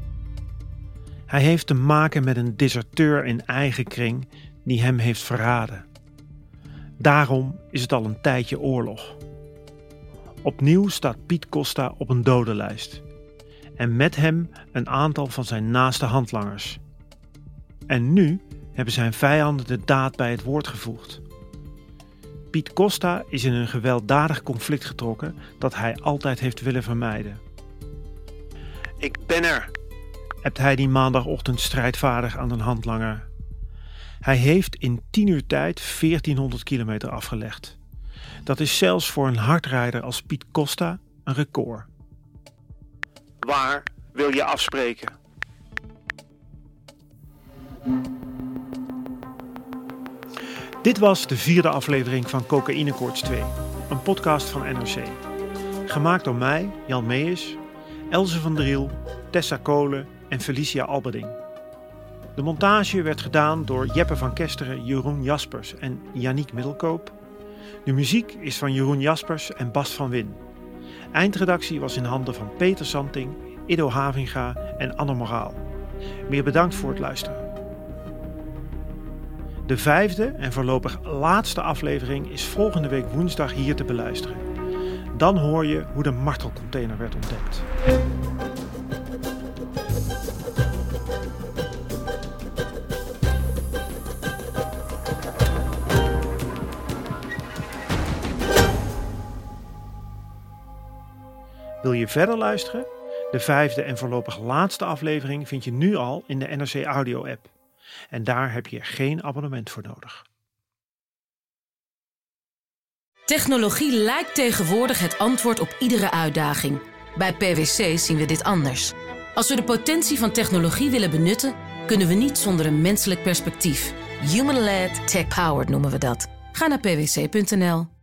Hij heeft te maken met een deserteur in eigen kring die hem heeft verraden. Daarom is het al een tijdje oorlog. Opnieuw staat Piet Costa op een dodenlijst. En met hem een aantal van zijn naaste handlangers. En nu hebben zijn vijanden de daad bij het woord gevoegd. Piet Costa is in een gewelddadig conflict getrokken dat hij altijd heeft willen vermijden. Ik ben er, hebt hij die maandagochtend strijdvaardig aan een handlanger. Hij heeft in 10 uur tijd 1400 kilometer afgelegd. Dat is zelfs voor een hardrijder als Piet Costa een record. Waar wil je afspreken? Dit was de vierde aflevering van Cocaïne Koorts 2, een podcast van NRC. Gemaakt door mij, Jan Meijers, Elze van Driel, Tessa Kolen en Felicia Alberding. De montage werd gedaan door Jeppe van Kesteren, Jeroen Jaspers en Yannick Middelkoop. De muziek is van Jeroen Jaspers en Bas van Win. Eindredactie was in handen van Peter Santing, Ido Havinga en Anne Moraal. Meer bedankt voor het luisteren. De vijfde en voorlopig laatste aflevering is volgende week woensdag hier te beluisteren. Dan hoor je hoe de martelcontainer werd ontdekt. Je verder luisteren? De vijfde en voorlopig laatste aflevering vind je nu al in de NRC Audio app. En daar heb je geen abonnement voor nodig. Technologie lijkt tegenwoordig het antwoord op iedere uitdaging. Bij PwC zien we dit anders. Als we de potentie van technologie willen benutten, kunnen we niet zonder een menselijk perspectief. Human-led, tech-powered noemen we dat. Ga naar pwc.nl.